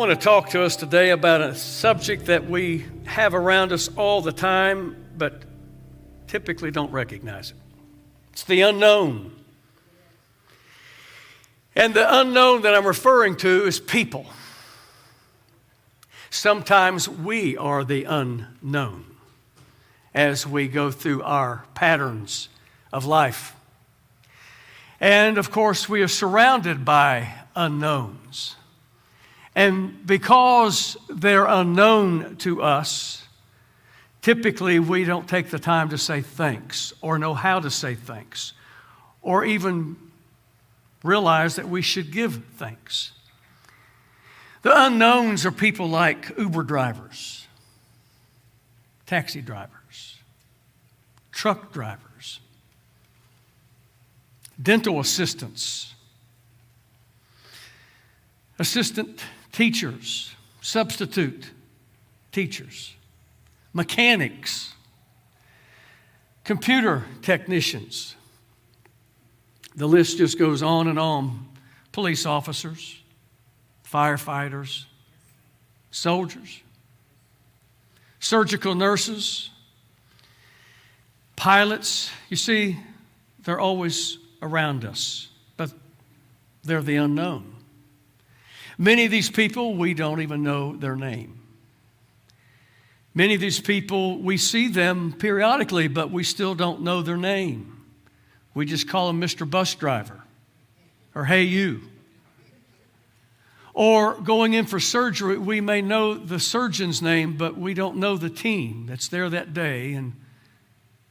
want to talk to us today about a subject that we have around us all the time, but typically don't recognize it. It's the unknown. And the unknown that I'm referring to is people. Sometimes we are the unknown as we go through our patterns of life. And of course, we are surrounded by unknowns. And because they're unknown to us, typically we don't take the time to say thanks or know how to say thanks or even realize that we should give thanks. The unknowns are people like Uber drivers, taxi drivers, truck drivers, dental assistants, assistant teachers, substitute teachers, mechanics, computer technicians. The list just goes on and on. Police officers, firefighters, soldiers, surgical nurses, pilots. You see, they're always around us, but they're the unknown. Many of these people, we don't even know their name. Many of these people, we see them periodically, but we still don't know their name. We just call them Mr. Bus Driver or Hey You. Or going in for surgery, we may know the surgeon's name, but we don't know the team that's there that day. And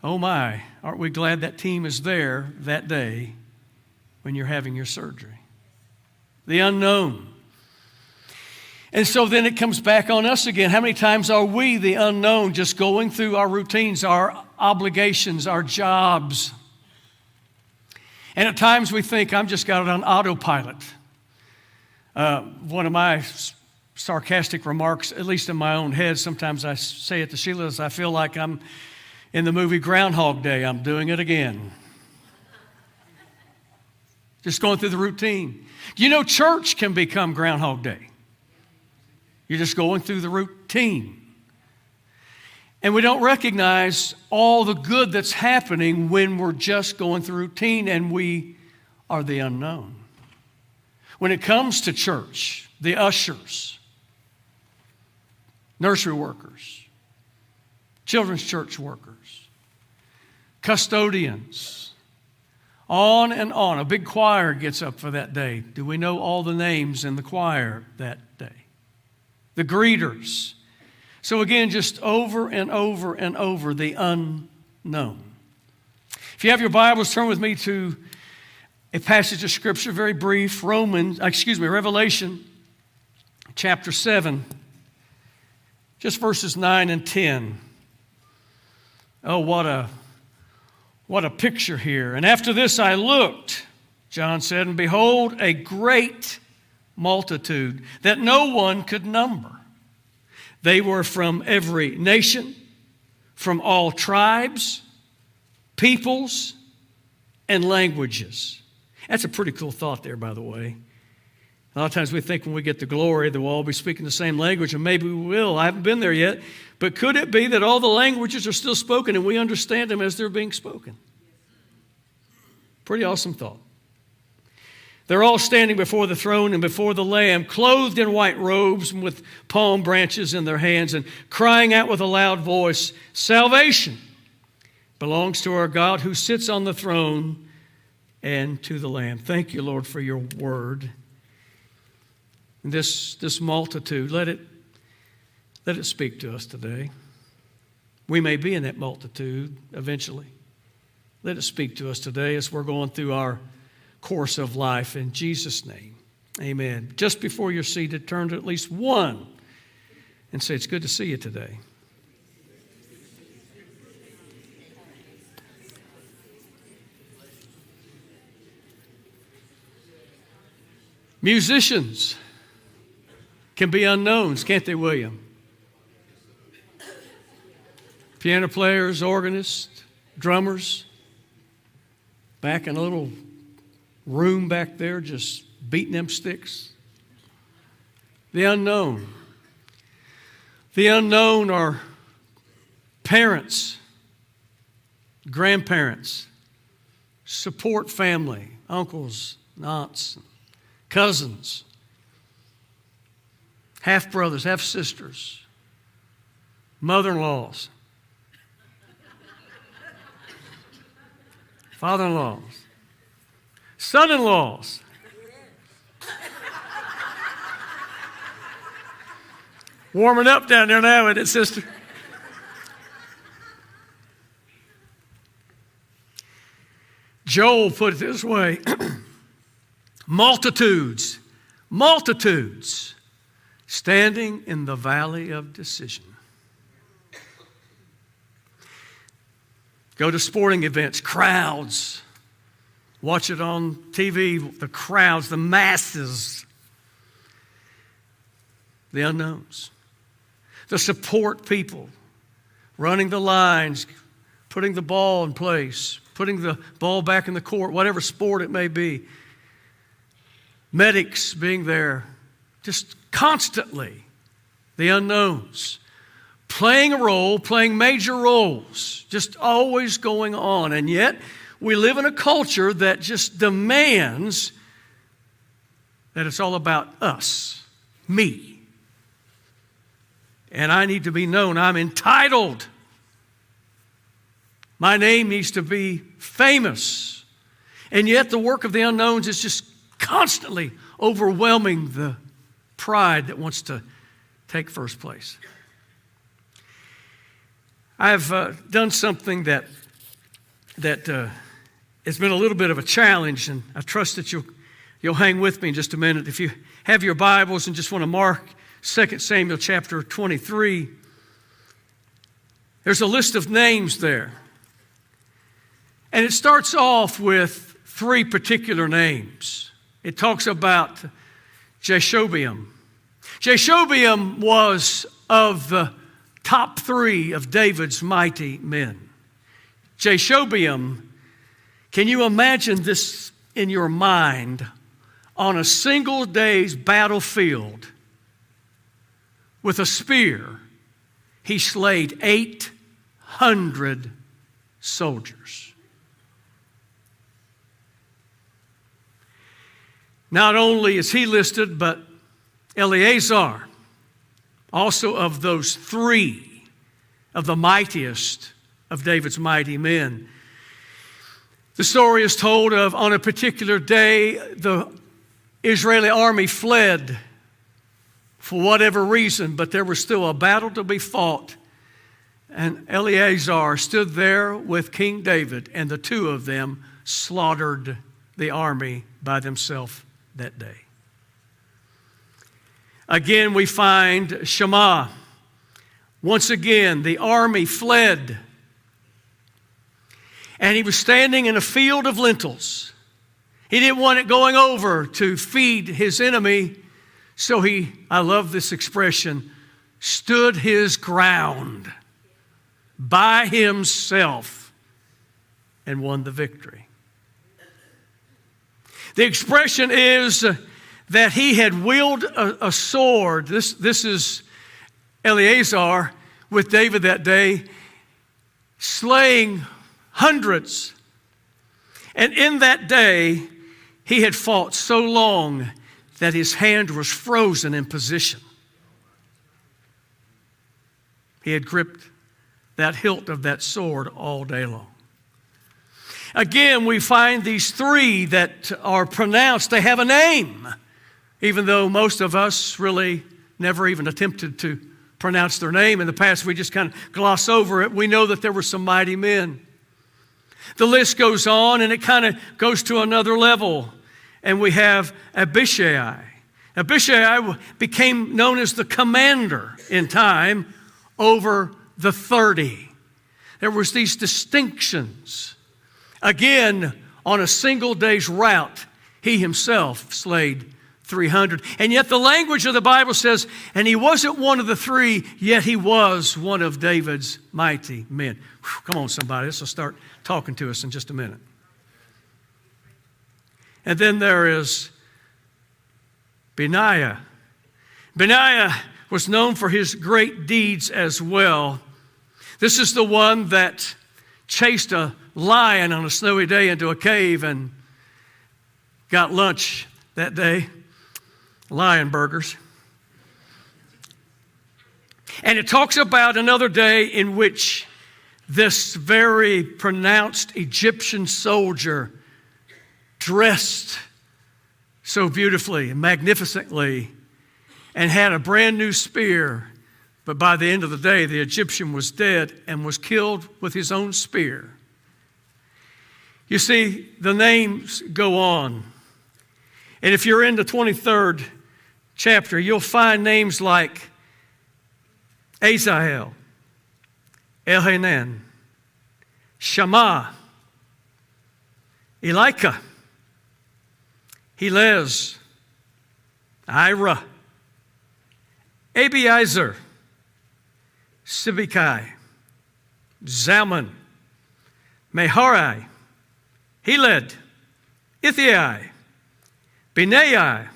oh my, aren't we glad that team is there that day when you're having your surgery? The unknown. And so then it comes back on us again. How many times are we, the unknown, just going through our routines, our obligations, our jobs? And at times we think, I'm just got it on autopilot. Uh, one of my sarcastic remarks, at least in my own head, sometimes I say it to Sheila, is I feel like I'm in the movie Groundhog Day. I'm doing it again. just going through the routine. You know, church can become Groundhog Day. You're just going through the routine. And we don't recognize all the good that's happening when we're just going through routine and we are the unknown. When it comes to church, the ushers, nursery workers, children's church workers, custodians, on and on. A big choir gets up for that day. Do we know all the names in the choir that day? The greeters. So, again, just over and over and over, the unknown. If you have your Bibles, turn with me to a passage of Scripture, very brief, Romans, uh, excuse me, Revelation chapter 7, just verses 9 and 10. Oh, what a what a picture here. And after this I looked, John said, and behold, a great multitude that no one could number. They were from every nation, from all tribes, peoples, and languages. That's a pretty cool thought there, by the way. A lot of times we think when we get the glory that we'll all be speaking the same language, and maybe we will. I haven't been there yet. But could it be that all the languages are still spoken and we understand them as they're being spoken? Pretty awesome thought. They're all standing before the throne and before the Lamb, clothed in white robes and with palm branches in their hands, and crying out with a loud voice Salvation belongs to our God who sits on the throne and to the Lamb. Thank you, Lord, for your word. And this, this multitude, let it, let it speak to us today. We may be in that multitude eventually. Let it speak to us today as we're going through our course of life. In Jesus' name, amen. Just before you're seated, turn to at least one and say, It's good to see you today. Musicians can be unknowns, can't they, William? Piano players, organists, drummers, back in a little room back there just beating them sticks. the unknown. The unknown are parents, grandparents, support family, uncles, aunts, cousins, half brothers, half sisters, mother in laws, father in laws, son in laws. Warming up down there now, isn't it, sister? Joel put it this way multitudes, multitudes standing in the valley of decision. Go to sporting events, crowds. Watch it on TV, the crowds, the masses, the unknowns, the support people, running the lines, putting the ball in place, putting the ball back in the court, whatever sport it may be. Medics being there, just constantly, the unknowns, playing a role, playing major roles, just always going on. And yet, we live in a culture that just demands that it's all about us, me. And I need to be known. I'm entitled. My name needs to be famous. And yet, the work of the unknowns is just constantly overwhelming the pride that wants to take first place. I've uh, done something that, that uh, has been a little bit of a challenge, and I trust that you'll, you'll hang with me in just a minute. If you have your Bibles and just want to mark 2 Samuel chapter 23, there's a list of names there. And it starts off with three particular names. It talks about Jashobeam. Jashobeam was of the top three of David's mighty men. Jashobeam, can you imagine this in your mind on a single day's battlefield with a spear? He slayed 800 soldiers. Not only is he listed, but Eleazar, also of those three of the mightiest of David's mighty men. The story is told of on a particular day, the Israeli army fled for whatever reason, but there was still a battle to be fought. And Eleazar stood there with King David, and the two of them slaughtered the army by themselves that day. Again, we find Shema. Once again, the army fled. And he was standing in a field of lentils. He didn't want it going over to feed his enemy. So he, I love this expression, stood his ground by himself and won the victory. The expression is that he had wielded a, a sword. This, this is Eleazar with David that day, slaying hundreds. And in that day, he had fought so long that his hand was frozen in position. He had gripped that hilt of that sword all day long. Again, we find these three that are pronounced, they have a name, even though most of us really never even attempted to pronounce their name. In the past, we just kind of gloss over it. We know that there were some mighty men. The list goes on and it kind of goes to another level. And we have Abishai. Abishai became known as the commander in time over the 30. There was these distinctions Again, on a single day's route, he himself slayed 300. And yet the language of the Bible says, and he wasn't one of the three, yet he was one of David's mighty men. Whew, come on, somebody. This will start talking to us in just a minute. And then there is Benaiah. Benaiah was known for his great deeds as well. This is the one that chased a lion on a snowy day into a cave and got lunch that day lion burgers. And it talks about another day in which this very pronounced Egyptian soldier, dressed so beautifully and magnificently, and had a brand new spear. But by the end of the day, the Egyptian was dead and was killed with his own spear. You see, the names go on. And if you're in the 23rd chapter, you'll find names like Azael, Elhanan, Shammah, Elika, Helez, Ira, Abiezer, Sibikai, Zalmon, Maharai, Heled, Ithai, Benai,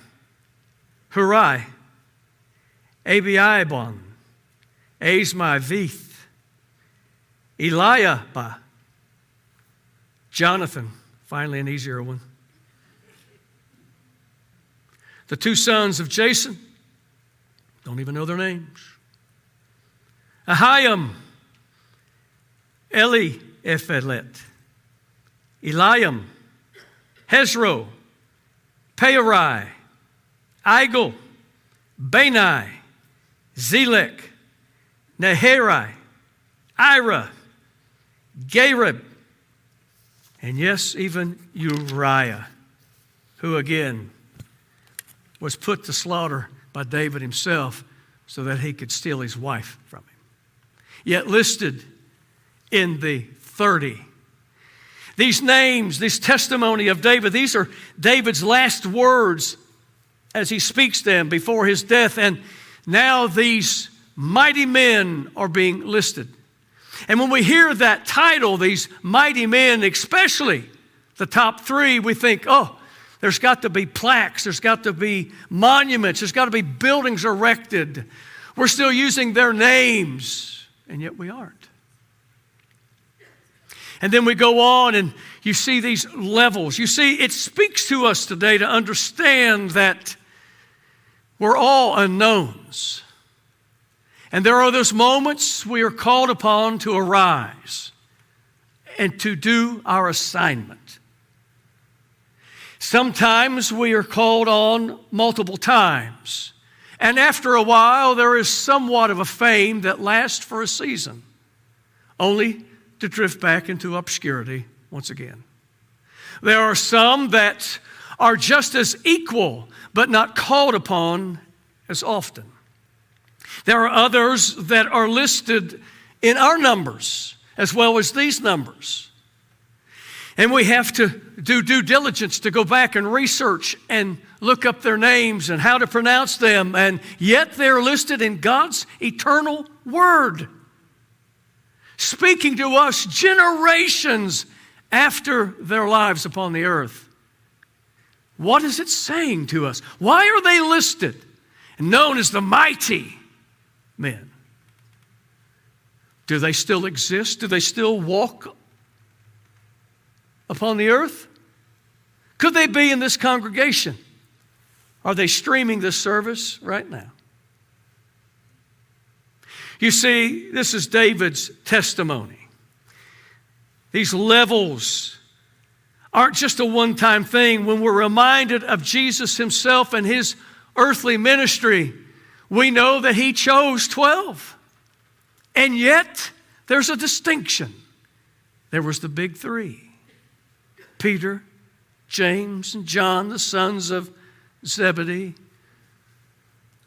Hurai, Abiabon, Azmaveth, Eliahba, Jonathan, finally an easier one. The two sons of Jason, don't even know their names. Ahiam, Eli Ephelet, Eliam, Hezro, Peorai, Igal, Bani, Zelek, Nahari, Ira, Gareb, and yes, even Uriah, who again was put to slaughter by David himself so that he could steal his wife from him. Yet listed in the 30. These names, this testimony of David, these are David's last words as he speaks them before his death. And now these mighty men are being listed. And when we hear that title, these mighty men, especially the top three, we think, oh, there's got to be plaques, there's got to be monuments, there's got to be buildings erected. We're still using their names, and yet we aren't. And then we go on and you see these levels. You see, it speaks to us today to understand that we're all unknowns. And there are those moments we are called upon to arise and to do our assignment. Sometimes we are called on multiple times. And after a while, there is somewhat of a fame that lasts for a season, only to drift back into obscurity once again. There are some that are just as equal, but not called upon as often. There are others that are listed in our numbers as well as these numbers. And we have to do due diligence to go back and research and look up their names and how to pronounce them. And yet they're listed in God's eternal word, speaking to us generations after their lives upon the earth. What is it saying to us? Why are they listed and known as the mighty? men. Do they still exist? Do they still walk upon the earth? Could they be in this congregation? Are they streaming this service right now? You see, this is David's testimony. These levels aren't just a one time thing. When we're reminded of Jesus himself and his earthly ministry, we know that he chose 12. And yet, there's a distinction. There was the big three Peter, James, and John, the sons of Zebedee.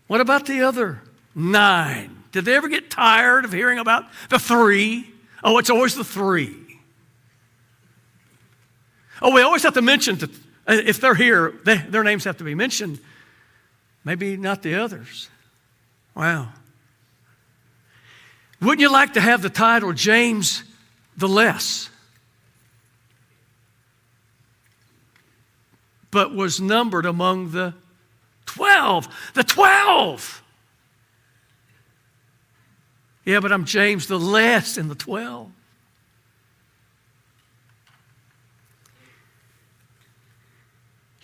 What about the other nine? Did they ever get tired of hearing about the three? Oh, it's always the three. Oh, we always have to mention, to, uh, if they're here, they, their names have to be mentioned. Maybe not the others. Wow. Wouldn't you like to have the title James the Less? But was numbered among the 12. The 12! Yeah, but I'm James the Less in the 12.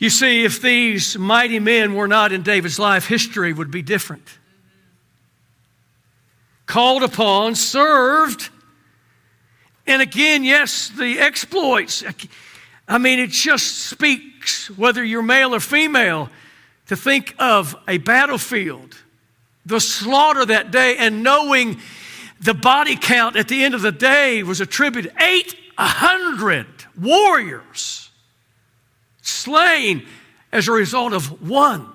You see, if these mighty men were not in David's life, history would be different. Called upon, served, and again, yes, the exploits. I mean, it just speaks, whether you're male or female, to think of a battlefield, the slaughter that day, and knowing the body count at the end of the day was attributed 800 warriors slain as a result of one.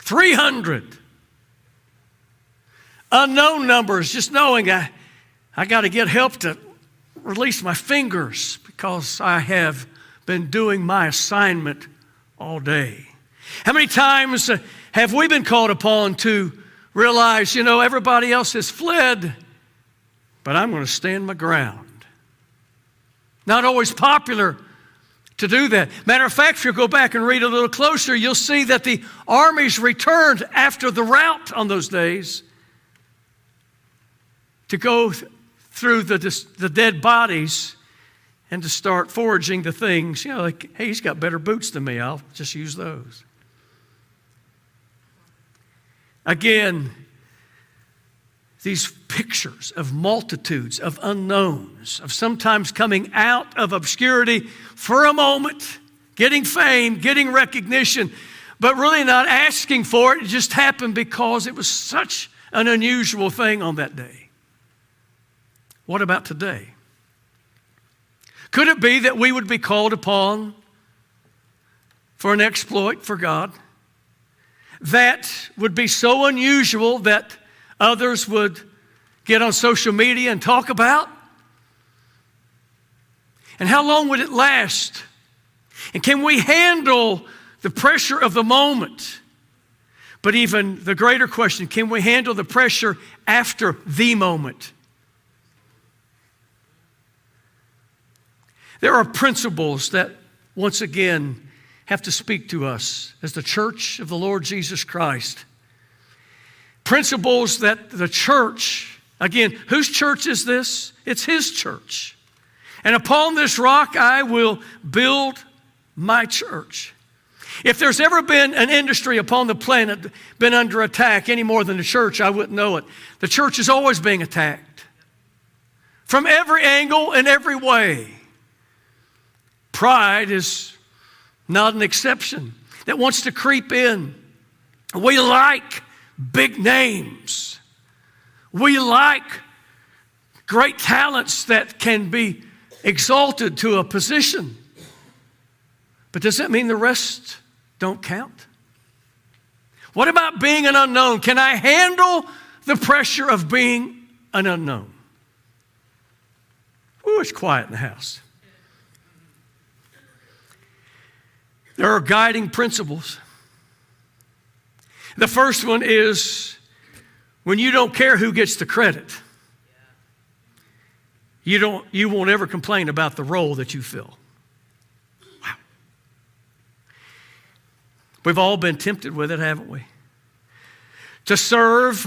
300. Unknown numbers, just knowing I, I got to get help to release my fingers because I have been doing my assignment all day. How many times uh, have we been called upon to realize, you know, everybody else has fled, but I'm going to stand my ground? Not always popular to do that. Matter of fact, if you go back and read a little closer, you'll see that the armies returned after the rout on those days to go through the, the dead bodies and to start foraging the things. You know, like, hey, he's got better boots than me. I'll just use those. Again, these pictures of multitudes of unknowns, of sometimes coming out of obscurity for a moment, getting fame, getting recognition, but really not asking for it. It just happened because it was such an unusual thing on that day. What about today? Could it be that we would be called upon for an exploit for God that would be so unusual that others would get on social media and talk about? And how long would it last? And can we handle the pressure of the moment? But even the greater question can we handle the pressure after the moment? There are principles that, once again, have to speak to us as the church of the Lord Jesus Christ principles that the church, again, whose church is this? It's his church. And upon this rock I will build my church. If there's ever been an industry upon the planet been under attack any more than the church, I wouldn't know it. The church is always being attacked from every angle and every way. Pride is not an exception that wants to creep in. We like big names. We like great talents that can be exalted to a position. But does that mean the rest don't count? What about being an unknown? Can I handle the pressure of being an unknown? Ooh, it's quiet in the house. There are guiding principles. The first one is when you don't care who gets the credit, you, don't, you won't ever complain about the role that you fill. Wow. We've all been tempted with it, haven't we? To serve,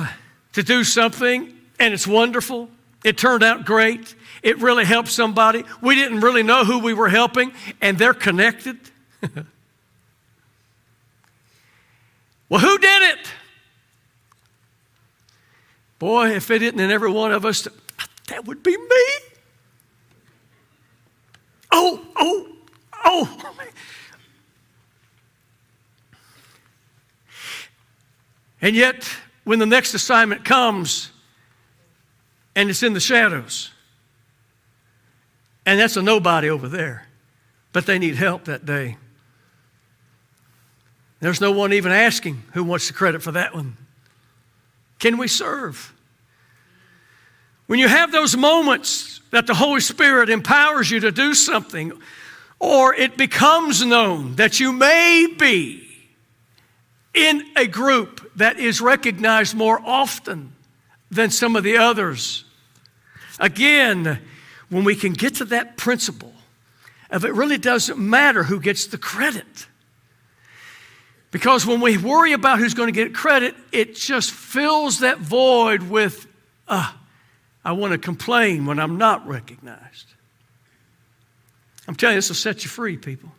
to do something, and it's wonderful. It turned out great. It really helped somebody. We didn't really know who we were helping, and they're connected. Well, who did it? Boy, if it isn't in every one of us, that would be me. Oh, oh, oh. And yet, when the next assignment comes and it's in the shadows, and that's a nobody over there, but they need help that day. There's no one even asking who wants the credit for that one. Can we serve? When you have those moments that the Holy Spirit empowers you to do something, or it becomes known that you may be in a group that is recognized more often than some of the others. Again, when we can get to that principle of it really doesn't matter who gets the credit. Because when we worry about who's going to get credit, it just fills that void with, uh, I want to complain when I'm not recognized. I'm telling you, this will set you free, people.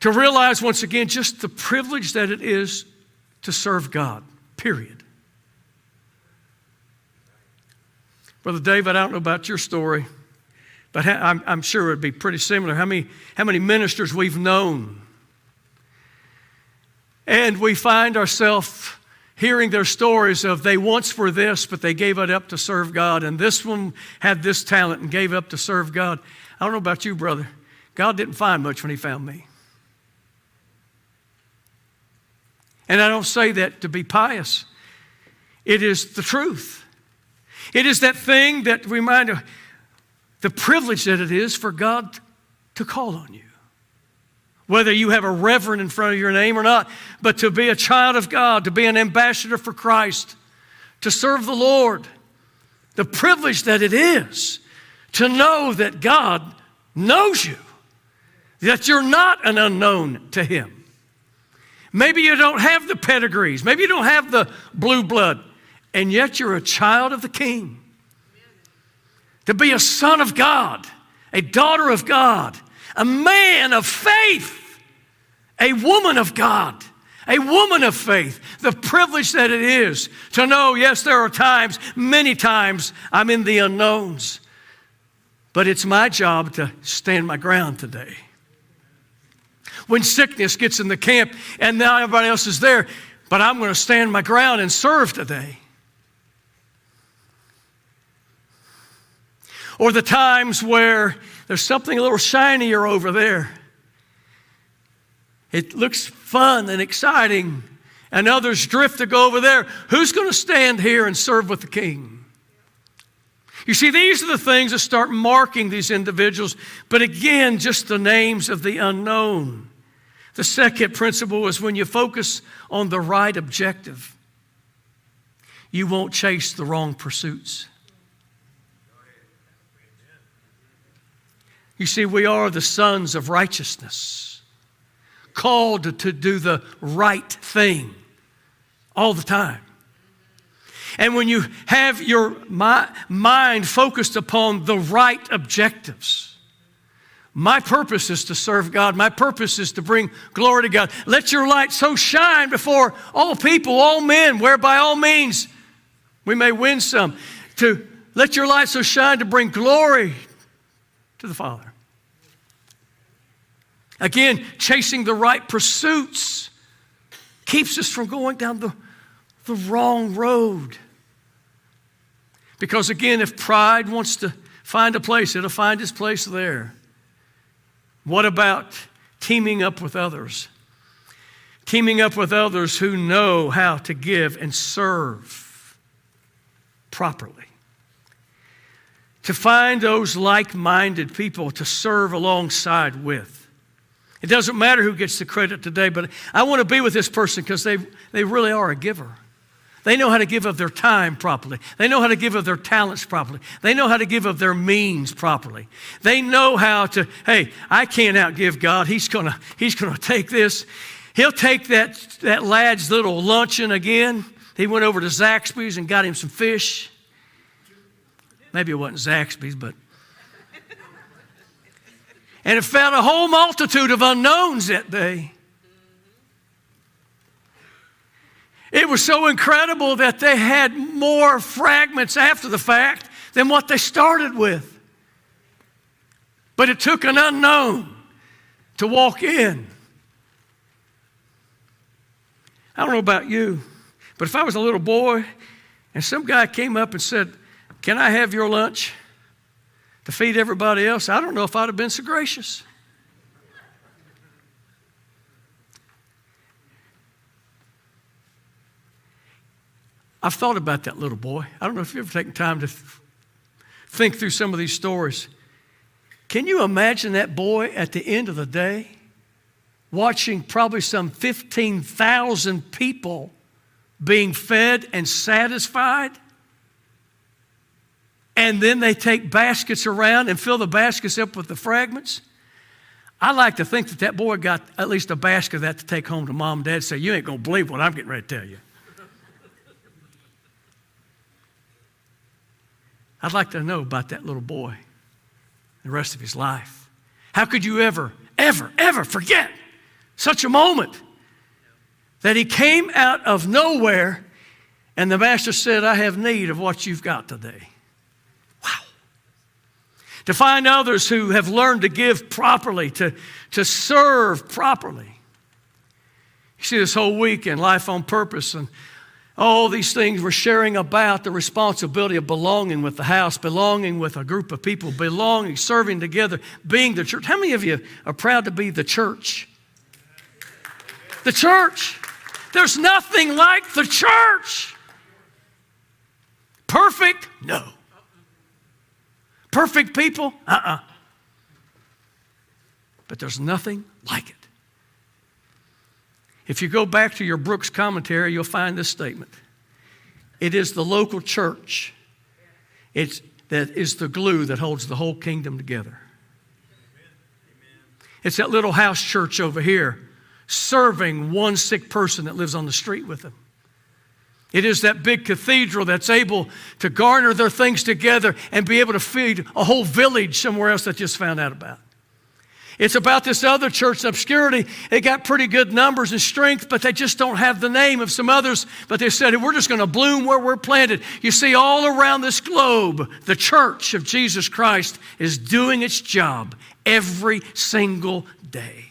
To realize once again just the privilege that it is to serve God, period. Brother David, I don't know about your story, but I'm, I'm sure it would be pretty similar. How many, how many ministers we've known? And we find ourselves hearing their stories of they once were this, but they gave it up to serve God, and this one had this talent and gave up to serve God. I don't know about you, brother. God didn't find much when He found me. And I don't say that to be pious, it is the truth. It is that thing that reminds the privilege that it is for God to call on you. Whether you have a reverend in front of your name or not, but to be a child of God, to be an ambassador for Christ, to serve the Lord. The privilege that it is to know that God knows you, that you're not an unknown to Him. Maybe you don't have the pedigrees, maybe you don't have the blue blood, and yet you're a child of the King. To be a son of God, a daughter of God, a man of faith, a woman of God, a woman of faith. The privilege that it is to know, yes, there are times, many times, I'm in the unknowns, but it's my job to stand my ground today. When sickness gets in the camp and now everybody else is there, but I'm going to stand my ground and serve today. Or the times where there's something a little shinier over there. It looks fun and exciting, and others drift to go over there. Who's going to stand here and serve with the king? You see, these are the things that start marking these individuals, but again, just the names of the unknown. The second principle is when you focus on the right objective, you won't chase the wrong pursuits. You see, we are the sons of righteousness, called to do the right thing all the time. And when you have your mind focused upon the right objectives, my purpose is to serve God. My purpose is to bring glory to God. Let your light so shine before all people, all men, where by all means we may win some. To let your light so shine to bring glory to the Father. Again, chasing the right pursuits keeps us from going down the, the wrong road. Because again, if pride wants to find a place, it'll find its place there. What about teaming up with others? Teaming up with others who know how to give and serve properly. To find those like minded people to serve alongside with. It doesn't matter who gets the credit today, but I want to be with this person because they, they really are a giver. They know how to give of their time properly. They know how to give of their talents properly. They know how to give of their means properly. They know how to, hey, I can't outgive God. He's gonna, he's gonna take this. He'll take that, that lad's little luncheon again. He went over to Zaxby's and got him some fish. Maybe it wasn't Zaxby's, but and it fed a whole multitude of unknowns that day. It was so incredible that they had more fragments after the fact than what they started with. But it took an unknown to walk in. I don't know about you, but if I was a little boy and some guy came up and said, Can I have your lunch? To feed everybody else, I don't know if I'd have been so gracious. I've thought about that little boy. I don't know if you've ever taken time to think through some of these stories. Can you imagine that boy at the end of the day watching probably some 15,000 people being fed and satisfied? And then they take baskets around and fill the baskets up with the fragments. I like to think that that boy got at least a basket of that to take home to mom and dad say, You ain't going to believe what I'm getting ready to tell you. I'd like to know about that little boy the rest of his life. How could you ever, ever, ever forget such a moment that he came out of nowhere and the master said, I have need of what you've got today? To find others who have learned to give properly, to, to serve properly. You see, this whole weekend, Life on Purpose, and all these things we're sharing about the responsibility of belonging with the house, belonging with a group of people, belonging, serving together, being the church. How many of you are proud to be the church? The church. There's nothing like the church. Perfect? No. Perfect people? Uh uh-uh. uh But there's nothing like it. If you go back to your Brooks commentary, you'll find this statement It is the local church it's, that is the glue that holds the whole kingdom together. It's that little house church over here serving one sick person that lives on the street with them. It is that big cathedral that's able to garner their things together and be able to feed a whole village somewhere else that just found out about. It's about this other church, in obscurity. They got pretty good numbers and strength, but they just don't have the name of some others. But they said, we're just going to bloom where we're planted. You see, all around this globe, the church of Jesus Christ is doing its job every single day.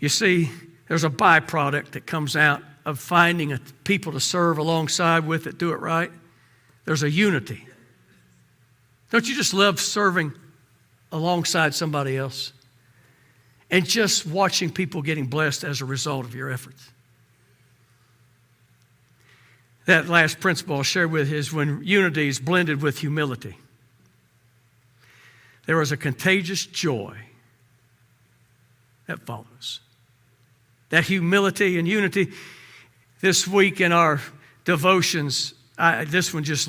You see, there's a byproduct that comes out of finding a, people to serve alongside with that do it right. There's a unity. Don't you just love serving alongside somebody else? And just watching people getting blessed as a result of your efforts. That last principle I'll share with you is when unity is blended with humility. There is a contagious joy that follows. That humility and unity. This week in our devotions, I, this one just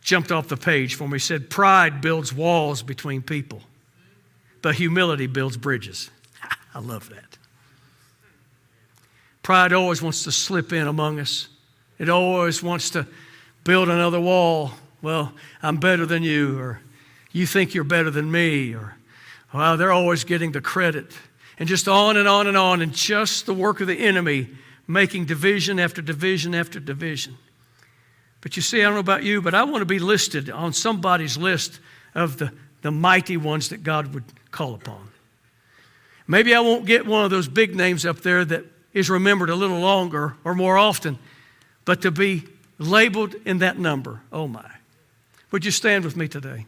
jumped off the page for me. said, Pride builds walls between people, but humility builds bridges. I love that. Pride always wants to slip in among us, it always wants to build another wall. Well, I'm better than you, or you think you're better than me, or well, they're always getting the credit. And just on and on and on, and just the work of the enemy making division after division after division. But you see, I don't know about you, but I want to be listed on somebody's list of the, the mighty ones that God would call upon. Maybe I won't get one of those big names up there that is remembered a little longer or more often, but to be labeled in that number, oh my. Would you stand with me today?